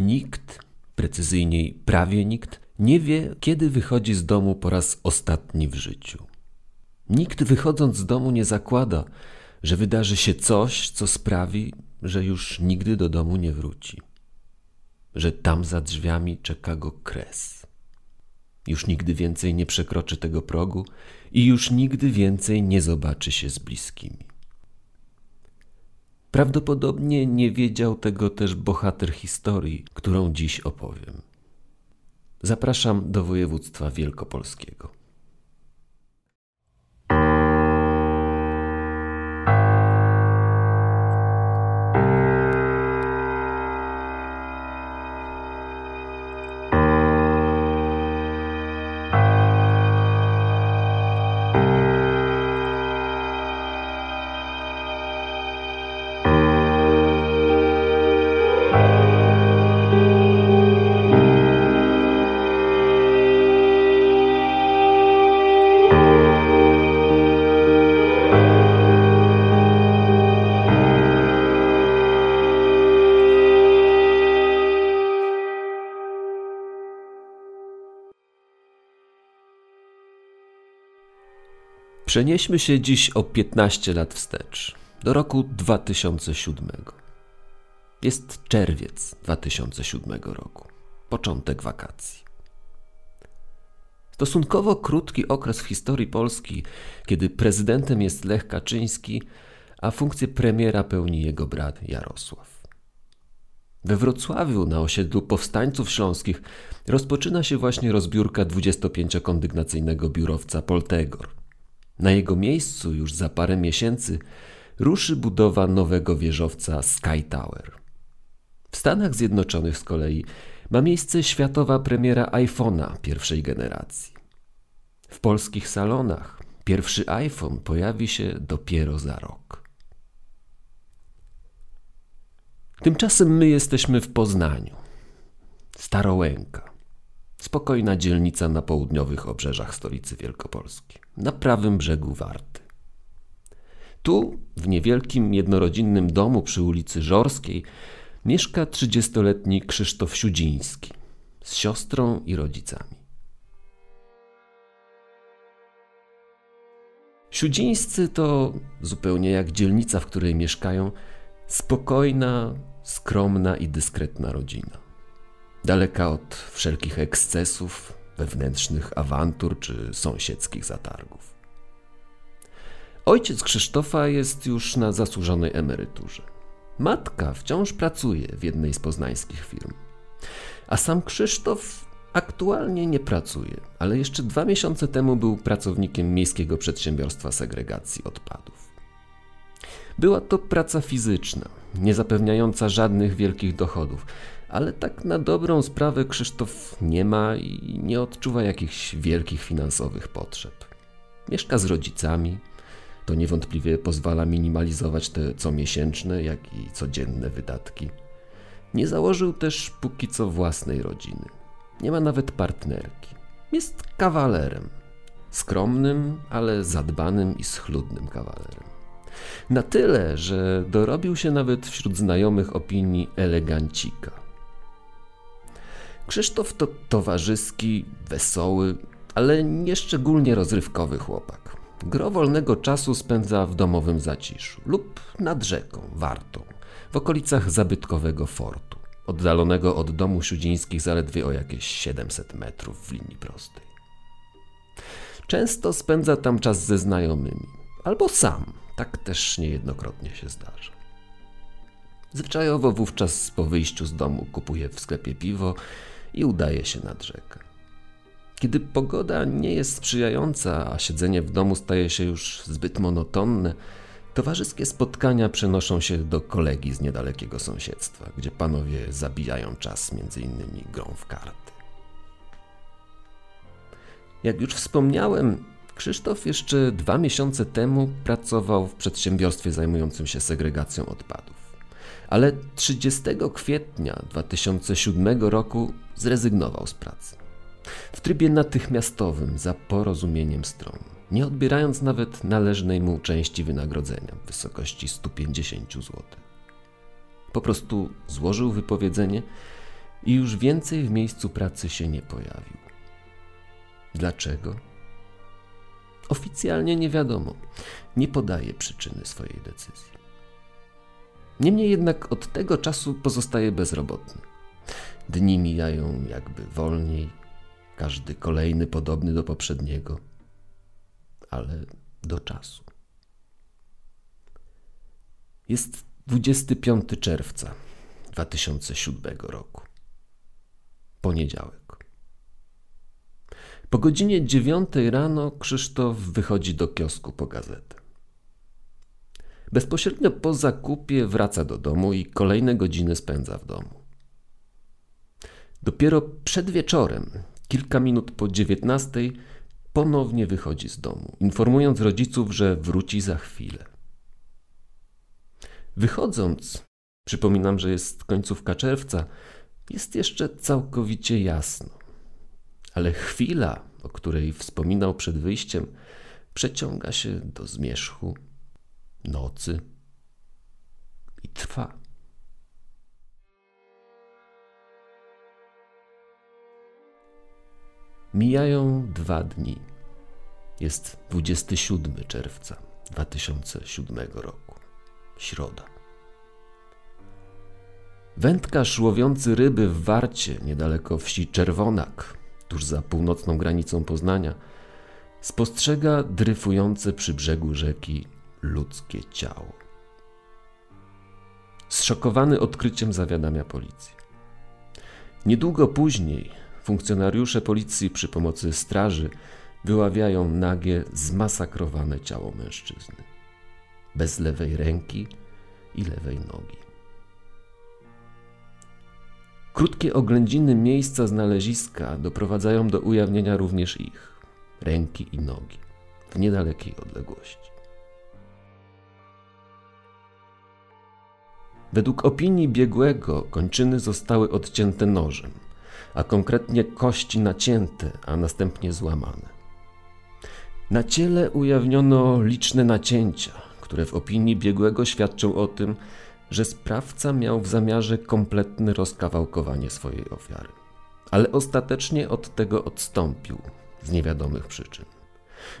Nikt, precyzyjniej prawie nikt, nie wie, kiedy wychodzi z domu po raz ostatni w życiu. Nikt wychodząc z domu nie zakłada, że wydarzy się coś, co sprawi, że już nigdy do domu nie wróci, że tam za drzwiami czeka go kres. Już nigdy więcej nie przekroczy tego progu i już nigdy więcej nie zobaczy się z bliskimi. Prawdopodobnie nie wiedział tego też bohater historii, którą dziś opowiem. Zapraszam do województwa wielkopolskiego. Przenieśmy się dziś o 15 lat wstecz, do roku 2007. Jest czerwiec 2007 roku, początek wakacji. Stosunkowo krótki okres w historii Polski, kiedy prezydentem jest Lech Kaczyński, a funkcję premiera pełni jego brat Jarosław. We Wrocławiu, na osiedlu powstańców śląskich, rozpoczyna się właśnie rozbiórka 25-kondygnacyjnego biurowca Poltegor – na jego miejscu już za parę miesięcy ruszy budowa nowego wieżowca Sky Tower. W Stanach Zjednoczonych z kolei ma miejsce światowa premiera iPhone'a pierwszej generacji. W polskich salonach pierwszy iPhone pojawi się dopiero za rok. Tymczasem my jesteśmy w Poznaniu. Starołęka. Spokojna dzielnica na południowych obrzeżach stolicy Wielkopolski, na prawym brzegu Warty. Tu, w niewielkim jednorodzinnym domu przy ulicy Żorskiej, mieszka 30-letni Krzysztof Siudziński z siostrą i rodzicami. Siudzińscy to, zupełnie jak dzielnica, w której mieszkają, spokojna, skromna i dyskretna rodzina daleka od wszelkich ekscesów, wewnętrznych awantur czy sąsiedzkich zatargów. Ojciec Krzysztofa jest już na zasłużonej emeryturze. Matka wciąż pracuje w jednej z poznańskich firm. A sam Krzysztof aktualnie nie pracuje, ale jeszcze dwa miesiące temu był pracownikiem Miejskiego Przedsiębiorstwa Segregacji Odpadów. Była to praca fizyczna, nie zapewniająca żadnych wielkich dochodów, ale tak na dobrą sprawę Krzysztof nie ma i nie odczuwa jakichś wielkich finansowych potrzeb. Mieszka z rodzicami, to niewątpliwie pozwala minimalizować te comiesięczne, jak i codzienne wydatki. Nie założył też póki co własnej rodziny. Nie ma nawet partnerki. Jest kawalerem. Skromnym, ale zadbanym i schludnym kawalerem. Na tyle, że dorobił się nawet wśród znajomych opinii elegancika. Krzysztof to towarzyski, wesoły, ale nieszczególnie rozrywkowy chłopak. Gro wolnego czasu spędza w domowym zaciszu lub nad rzeką, Wartą, w okolicach zabytkowego fortu, oddalonego od domu siudzińskich zaledwie o jakieś 700 metrów w linii prostej. Często spędza tam czas ze znajomymi, albo sam, tak też niejednokrotnie się zdarza. Zwyczajowo wówczas po wyjściu z domu kupuje w sklepie piwo i udaje się nad rzekę. Kiedy pogoda nie jest sprzyjająca, a siedzenie w domu staje się już zbyt monotonne, towarzyskie spotkania przenoszą się do kolegi z niedalekiego sąsiedztwa, gdzie panowie zabijają czas między innymi grą w karty. Jak już wspomniałem, Krzysztof jeszcze dwa miesiące temu pracował w przedsiębiorstwie zajmującym się segregacją odpadów ale 30 kwietnia 2007 roku zrezygnował z pracy. W trybie natychmiastowym, za porozumieniem stron, nie odbierając nawet należnej mu części wynagrodzenia w wysokości 150 zł. Po prostu złożył wypowiedzenie i już więcej w miejscu pracy się nie pojawił. Dlaczego? Oficjalnie nie wiadomo. Nie podaje przyczyny swojej decyzji. Niemniej jednak od tego czasu pozostaje bezrobotny. Dni mijają jakby wolniej, każdy kolejny podobny do poprzedniego, ale do czasu. Jest 25 czerwca 2007 roku. Poniedziałek. Po godzinie dziewiątej rano Krzysztof wychodzi do kiosku po gazetę. Bezpośrednio po zakupie wraca do domu i kolejne godziny spędza w domu. Dopiero przed wieczorem, kilka minut po dziewiętnastej, ponownie wychodzi z domu, informując rodziców, że wróci za chwilę. Wychodząc, przypominam, że jest końcówka czerwca, jest jeszcze całkowicie jasno. Ale chwila, o której wspominał przed wyjściem, przeciąga się do zmierzchu, nocy i trwa. Mijają dwa dni. Jest 27 czerwca 2007 roku. Środa. Wędkarz łowiący ryby w Warcie, niedaleko wsi Czerwonak, tuż za północną granicą Poznania, spostrzega dryfujące przy brzegu rzeki ludzkie ciało. Zszokowany odkryciem zawiadamia policję. Niedługo później funkcjonariusze policji przy pomocy straży wyławiają nagie, zmasakrowane ciało mężczyzny. Bez lewej ręki i lewej nogi. Krótkie oględziny miejsca znaleziska doprowadzają do ujawnienia również ich ręki i nogi w niedalekiej odległości. Według opinii biegłego kończyny zostały odcięte nożem, a konkretnie kości nacięte, a następnie złamane. Na ciele ujawniono liczne nacięcia, które w opinii biegłego świadczą o tym, że sprawca miał w zamiarze kompletne rozkawałkowanie swojej ofiary, ale ostatecznie od tego odstąpił z niewiadomych przyczyn.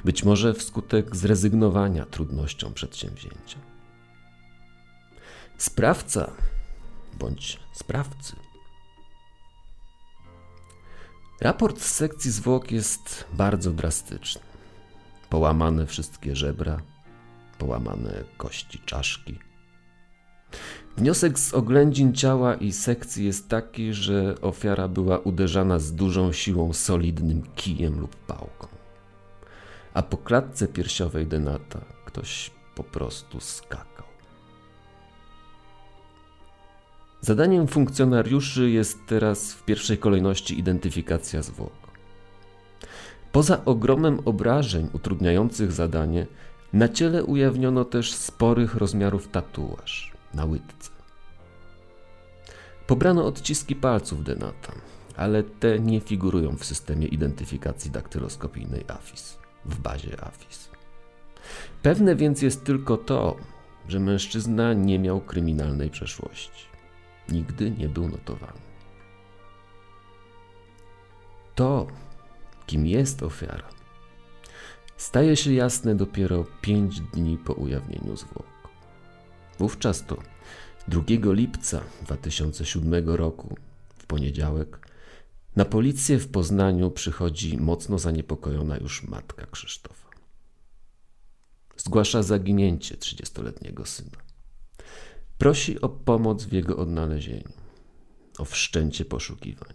Być może wskutek zrezygnowania trudnością przedsięwzięcia. Sprawca bądź sprawcy. Raport z sekcji zwłok jest bardzo drastyczny. Połamane wszystkie żebra, połamane kości czaszki. Wniosek z oględzin ciała i sekcji jest taki, że ofiara była uderzana z dużą siłą solidnym kijem lub pałką. A po klatce piersiowej Denata ktoś po prostu skakał. Zadaniem funkcjonariuszy jest teraz w pierwszej kolejności identyfikacja zwłok. Poza ogromem obrażeń utrudniających zadanie, na ciele ujawniono też sporych rozmiarów tatuaż na łydce. Pobrano odciski palców Denata, ale te nie figurują w systemie identyfikacji daktyloskopijnej AFIS, w bazie AFIS. Pewne więc jest tylko to, że mężczyzna nie miał kryminalnej przeszłości. Nigdy nie był notowany. To, kim jest ofiara, staje się jasne dopiero pięć dni po ujawnieniu zwłok. Wówczas to 2 lipca 2007 roku, w poniedziałek, na policję w Poznaniu przychodzi mocno zaniepokojona już matka Krzysztofa. Zgłasza zaginięcie 30-letniego syna. Prosi o pomoc w jego odnalezieniu, o wszczęcie poszukiwań.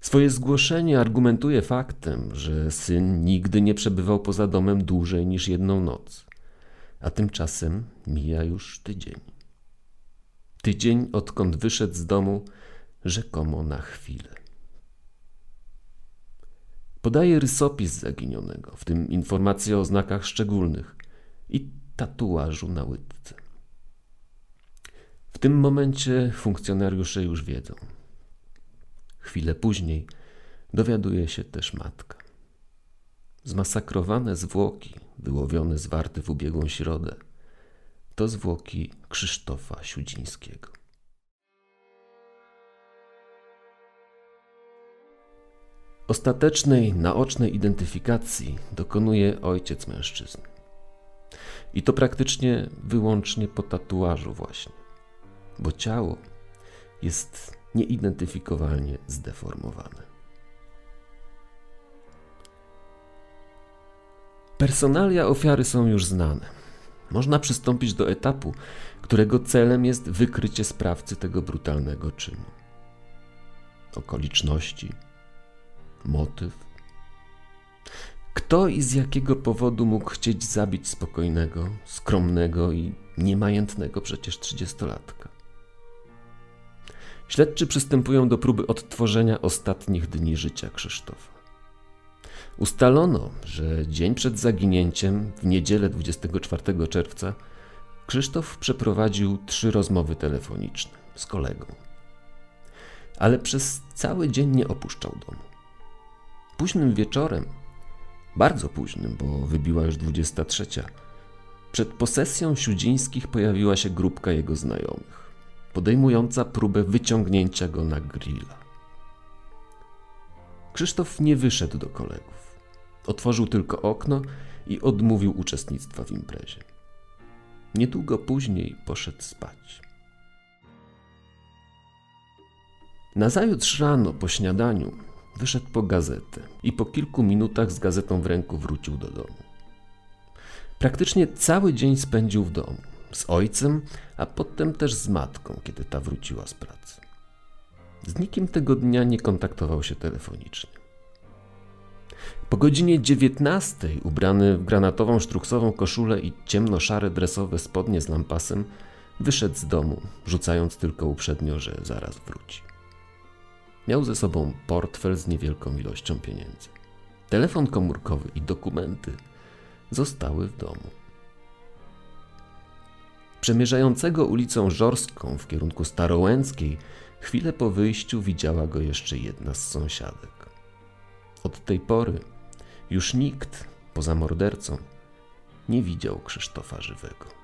Swoje zgłoszenie argumentuje faktem, że syn nigdy nie przebywał poza domem dłużej niż jedną noc, a tymczasem mija już tydzień. Tydzień, odkąd wyszedł z domu, rzekomo na chwilę. Podaje rysopis zaginionego, w tym informacje o znakach szczególnych i tatuażu na łydce. W tym momencie funkcjonariusze już wiedzą. Chwilę później dowiaduje się też matka. Zmasakrowane zwłoki, wyłowione z warty w ubiegłą środę, to zwłoki Krzysztofa Siudzińskiego. Ostatecznej naocznej identyfikacji dokonuje ojciec mężczyzny. I to praktycznie wyłącznie po tatuażu, właśnie, bo ciało jest nieidentyfikowalnie zdeformowane. Personalia ofiary są już znane. Można przystąpić do etapu, którego celem jest wykrycie sprawcy tego brutalnego czynu. Okoliczności, motyw. Kto i z jakiego powodu mógł chcieć zabić spokojnego, skromnego i niemajętnego przecież trzydziestolatka? Śledczy przystępują do próby odtworzenia ostatnich dni życia Krzysztofa. Ustalono, że dzień przed zaginięciem, w niedzielę 24 czerwca, Krzysztof przeprowadził trzy rozmowy telefoniczne z kolegą. Ale przez cały dzień nie opuszczał domu. Późnym wieczorem, bardzo późnym, bo wybiła już 23, przed posesją Siudzińskich pojawiła się grupka jego znajomych, podejmująca próbę wyciągnięcia go na grilla. Krzysztof nie wyszedł do kolegów. Otworzył tylko okno i odmówił uczestnictwa w imprezie. Niedługo później poszedł spać. Nazajutrz rano po śniadaniu wyszedł po gazetę i po kilku minutach z gazetą w ręku wrócił do domu. Praktycznie cały dzień spędził w domu z ojcem, a potem też z matką, kiedy ta wróciła z pracy. Z nikim tego dnia nie kontaktował się telefonicznie. Po godzinie 19, ubrany w granatową sztruksową koszulę i ciemno-szare dresowe spodnie z lampasem, wyszedł z domu, rzucając tylko uprzednio, że zaraz wróci. Miał ze sobą portfel z niewielką ilością pieniędzy. Telefon komórkowy i dokumenty zostały w domu. Przemierzającego ulicą Żorską w kierunku Starołęckiej chwilę po wyjściu widziała go jeszcze jedna z sąsiadek. Od tej pory już nikt, poza mordercą, nie widział Krzysztofa żywego.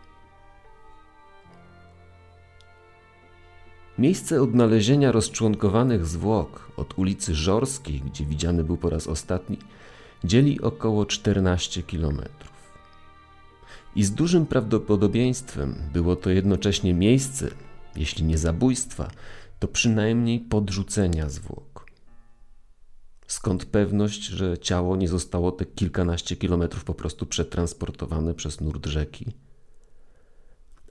Miejsce odnalezienia rozczłonkowanych zwłok od ulicy Żorskiej, gdzie widziany był po raz ostatni, dzieli około 14 kilometrów. I z dużym prawdopodobieństwem było to jednocześnie miejsce, jeśli nie zabójstwa, to przynajmniej podrzucenia zwłok. Skąd pewność, że ciało nie zostało te kilkanaście kilometrów po prostu przetransportowane przez nurt rzeki?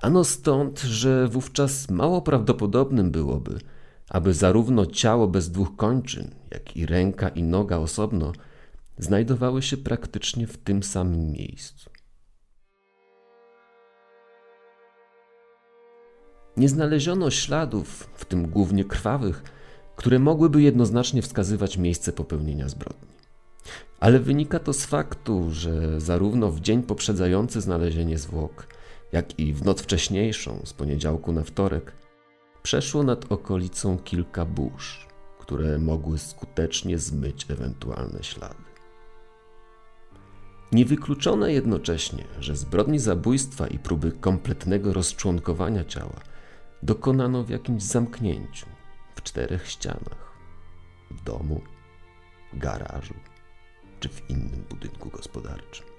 Ano stąd, że wówczas mało prawdopodobnym byłoby, aby zarówno ciało bez dwóch kończyn, jak i ręka i noga osobno znajdowały się praktycznie w tym samym miejscu. Nie znaleziono śladów, w tym głównie krwawych, które mogłyby jednoznacznie wskazywać miejsce popełnienia zbrodni. Ale wynika to z faktu, że zarówno w dzień poprzedzający znalezienie zwłok, jak i w noc wcześniejszą, z poniedziałku na wtorek, przeszło nad okolicą kilka burz, które mogły skutecznie zmyć ewentualne ślady. Niewykluczone jednocześnie, że zbrodni zabójstwa i próby kompletnego rozczłonkowania ciała dokonano w jakimś zamknięciu, w czterech ścianach w domu, garażu czy w innym budynku gospodarczym.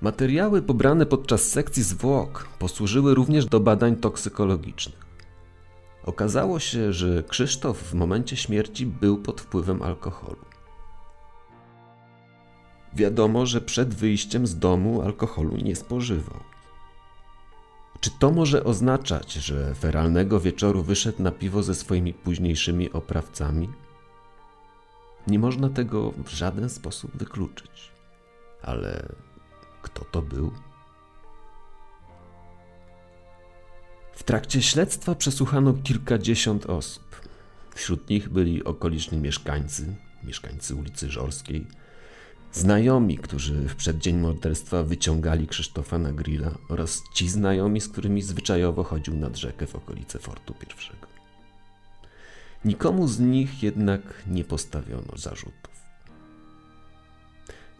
Materiały pobrane podczas sekcji zwłok posłużyły również do badań toksykologicznych. Okazało się, że Krzysztof w momencie śmierci był pod wpływem alkoholu. Wiadomo, że przed wyjściem z domu alkoholu nie spożywał. Czy to może oznaczać, że feralnego wieczoru wyszedł na piwo ze swoimi późniejszymi oprawcami? Nie można tego w żaden sposób wykluczyć. Ale kto to był? W trakcie śledztwa przesłuchano kilkadziesiąt osób. Wśród nich byli okoliczni mieszkańcy, mieszkańcy ulicy Żorskiej, Znajomi, którzy w przeddzień morderstwa wyciągali Krzysztofa na grilla oraz ci znajomi, z którymi zwyczajowo chodził nad rzekę w okolice Fortu I. Nikomu z nich jednak nie postawiono zarzutów.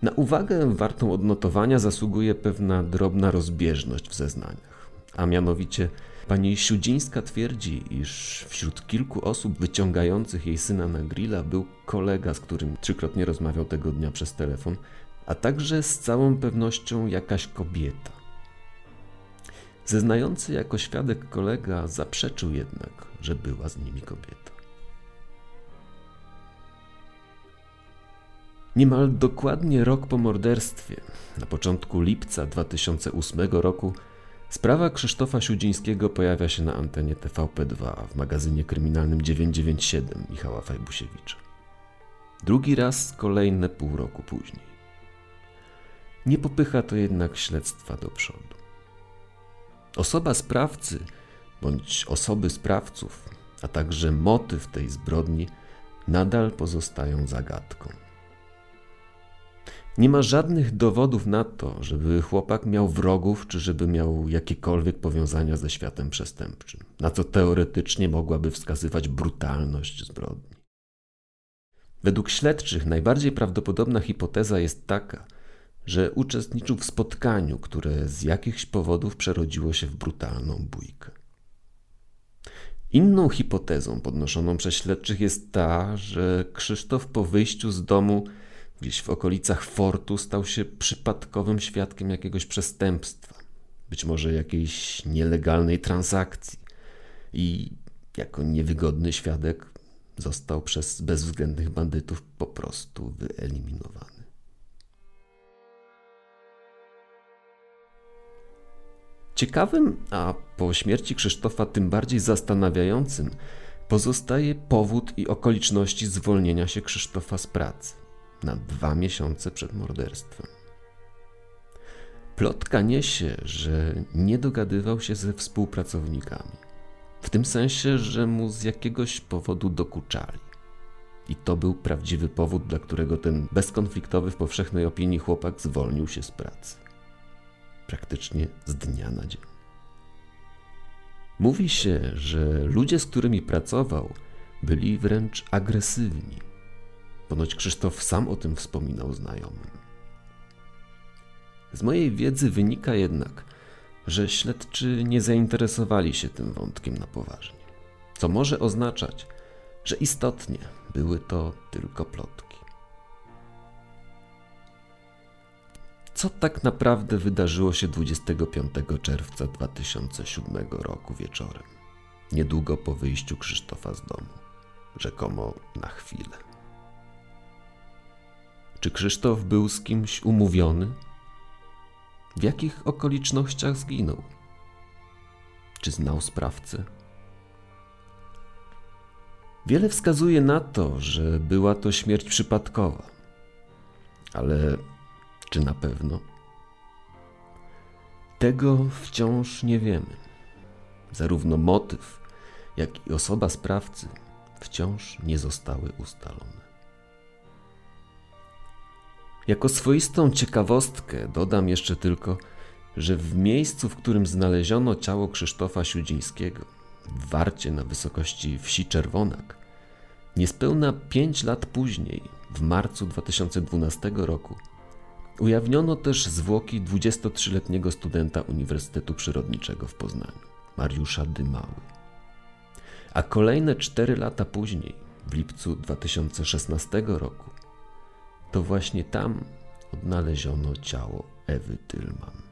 Na uwagę wartą odnotowania zasługuje pewna drobna rozbieżność w zeznaniach, a mianowicie Pani Siudzińska twierdzi, iż wśród kilku osób wyciągających jej syna na grilla był kolega, z którym trzykrotnie rozmawiał tego dnia przez telefon, a także z całą pewnością jakaś kobieta. Zeznający jako świadek kolega zaprzeczył jednak, że była z nimi kobieta. Niemal dokładnie rok po morderstwie, na początku lipca 2008 roku, sprawa Krzysztofa Siudzińskiego pojawia się na antenie TVP2 w magazynie kryminalnym 997 Michała Fajbusiewicza. Drugi raz kolejne pół roku później. Nie popycha to jednak śledztwa do przodu. Osoba sprawcy bądź osoby sprawców, a także motyw tej zbrodni nadal pozostają zagadką. Nie ma żadnych dowodów na to, żeby chłopak miał wrogów, czy żeby miał jakiekolwiek powiązania ze światem przestępczym, na co teoretycznie mogłaby wskazywać brutalność zbrodni. Według śledczych najbardziej prawdopodobna hipoteza jest taka, że uczestniczył w spotkaniu, które z jakichś powodów przerodziło się w brutalną bójkę. Inną hipotezą podnoszoną przez śledczych jest ta, że Krzysztof po wyjściu z domu gdzieś w okolicach fortu stał się przypadkowym świadkiem jakiegoś przestępstwa, być może jakiejś nielegalnej transakcji i jako niewygodny świadek został przez bezwzględnych bandytów po prostu wyeliminowany. Ciekawym, a po śmierci Krzysztofa tym bardziej zastanawiającym, pozostaje powód i okoliczności zwolnienia się Krzysztofa z pracy na dwa miesiące przed morderstwem. Plotka niesie, że nie dogadywał się ze współpracownikami. W tym sensie, że mu z jakiegoś powodu dokuczali. I to był prawdziwy powód, dla którego ten bezkonfliktowy w powszechnej opinii chłopak zwolnił się z pracy praktycznie z dnia na dzień. Mówi się, że ludzie, z którymi pracował, byli wręcz agresywni. Ponoć Krzysztof sam o tym wspominał znajomym. Z mojej wiedzy wynika jednak, że śledczy nie zainteresowali się tym wątkiem na poważnie, co może oznaczać, że istotnie były to tylko plotki. co tak naprawdę wydarzyło się 25 czerwca 2007 roku wieczorem, niedługo po wyjściu Krzysztofa z domu, rzekomo na chwilę. Czy Krzysztof był z kimś umówiony? W jakich okolicznościach zginął? Czy znał sprawcę? Wiele wskazuje na to, że była to śmierć przypadkowa, ale czy na pewno? Tego wciąż nie wiemy. Zarówno motyw, jak i osoba sprawcy wciąż nie zostały ustalone. Jako swoistą ciekawostkę dodam jeszcze tylko, że w miejscu, w którym znaleziono ciało Krzysztofa Siudzińskiego, w Warcie na wysokości wsi Czerwonak, niespełna pięć lat później, w marcu 2012 roku, Ujawniono też zwłoki 23-letniego studenta Uniwersytetu Przyrodniczego w Poznaniu, Mariusza Dymały. A kolejne cztery lata później, w lipcu 2016 roku, to właśnie tam odnaleziono ciało Ewy Tylman.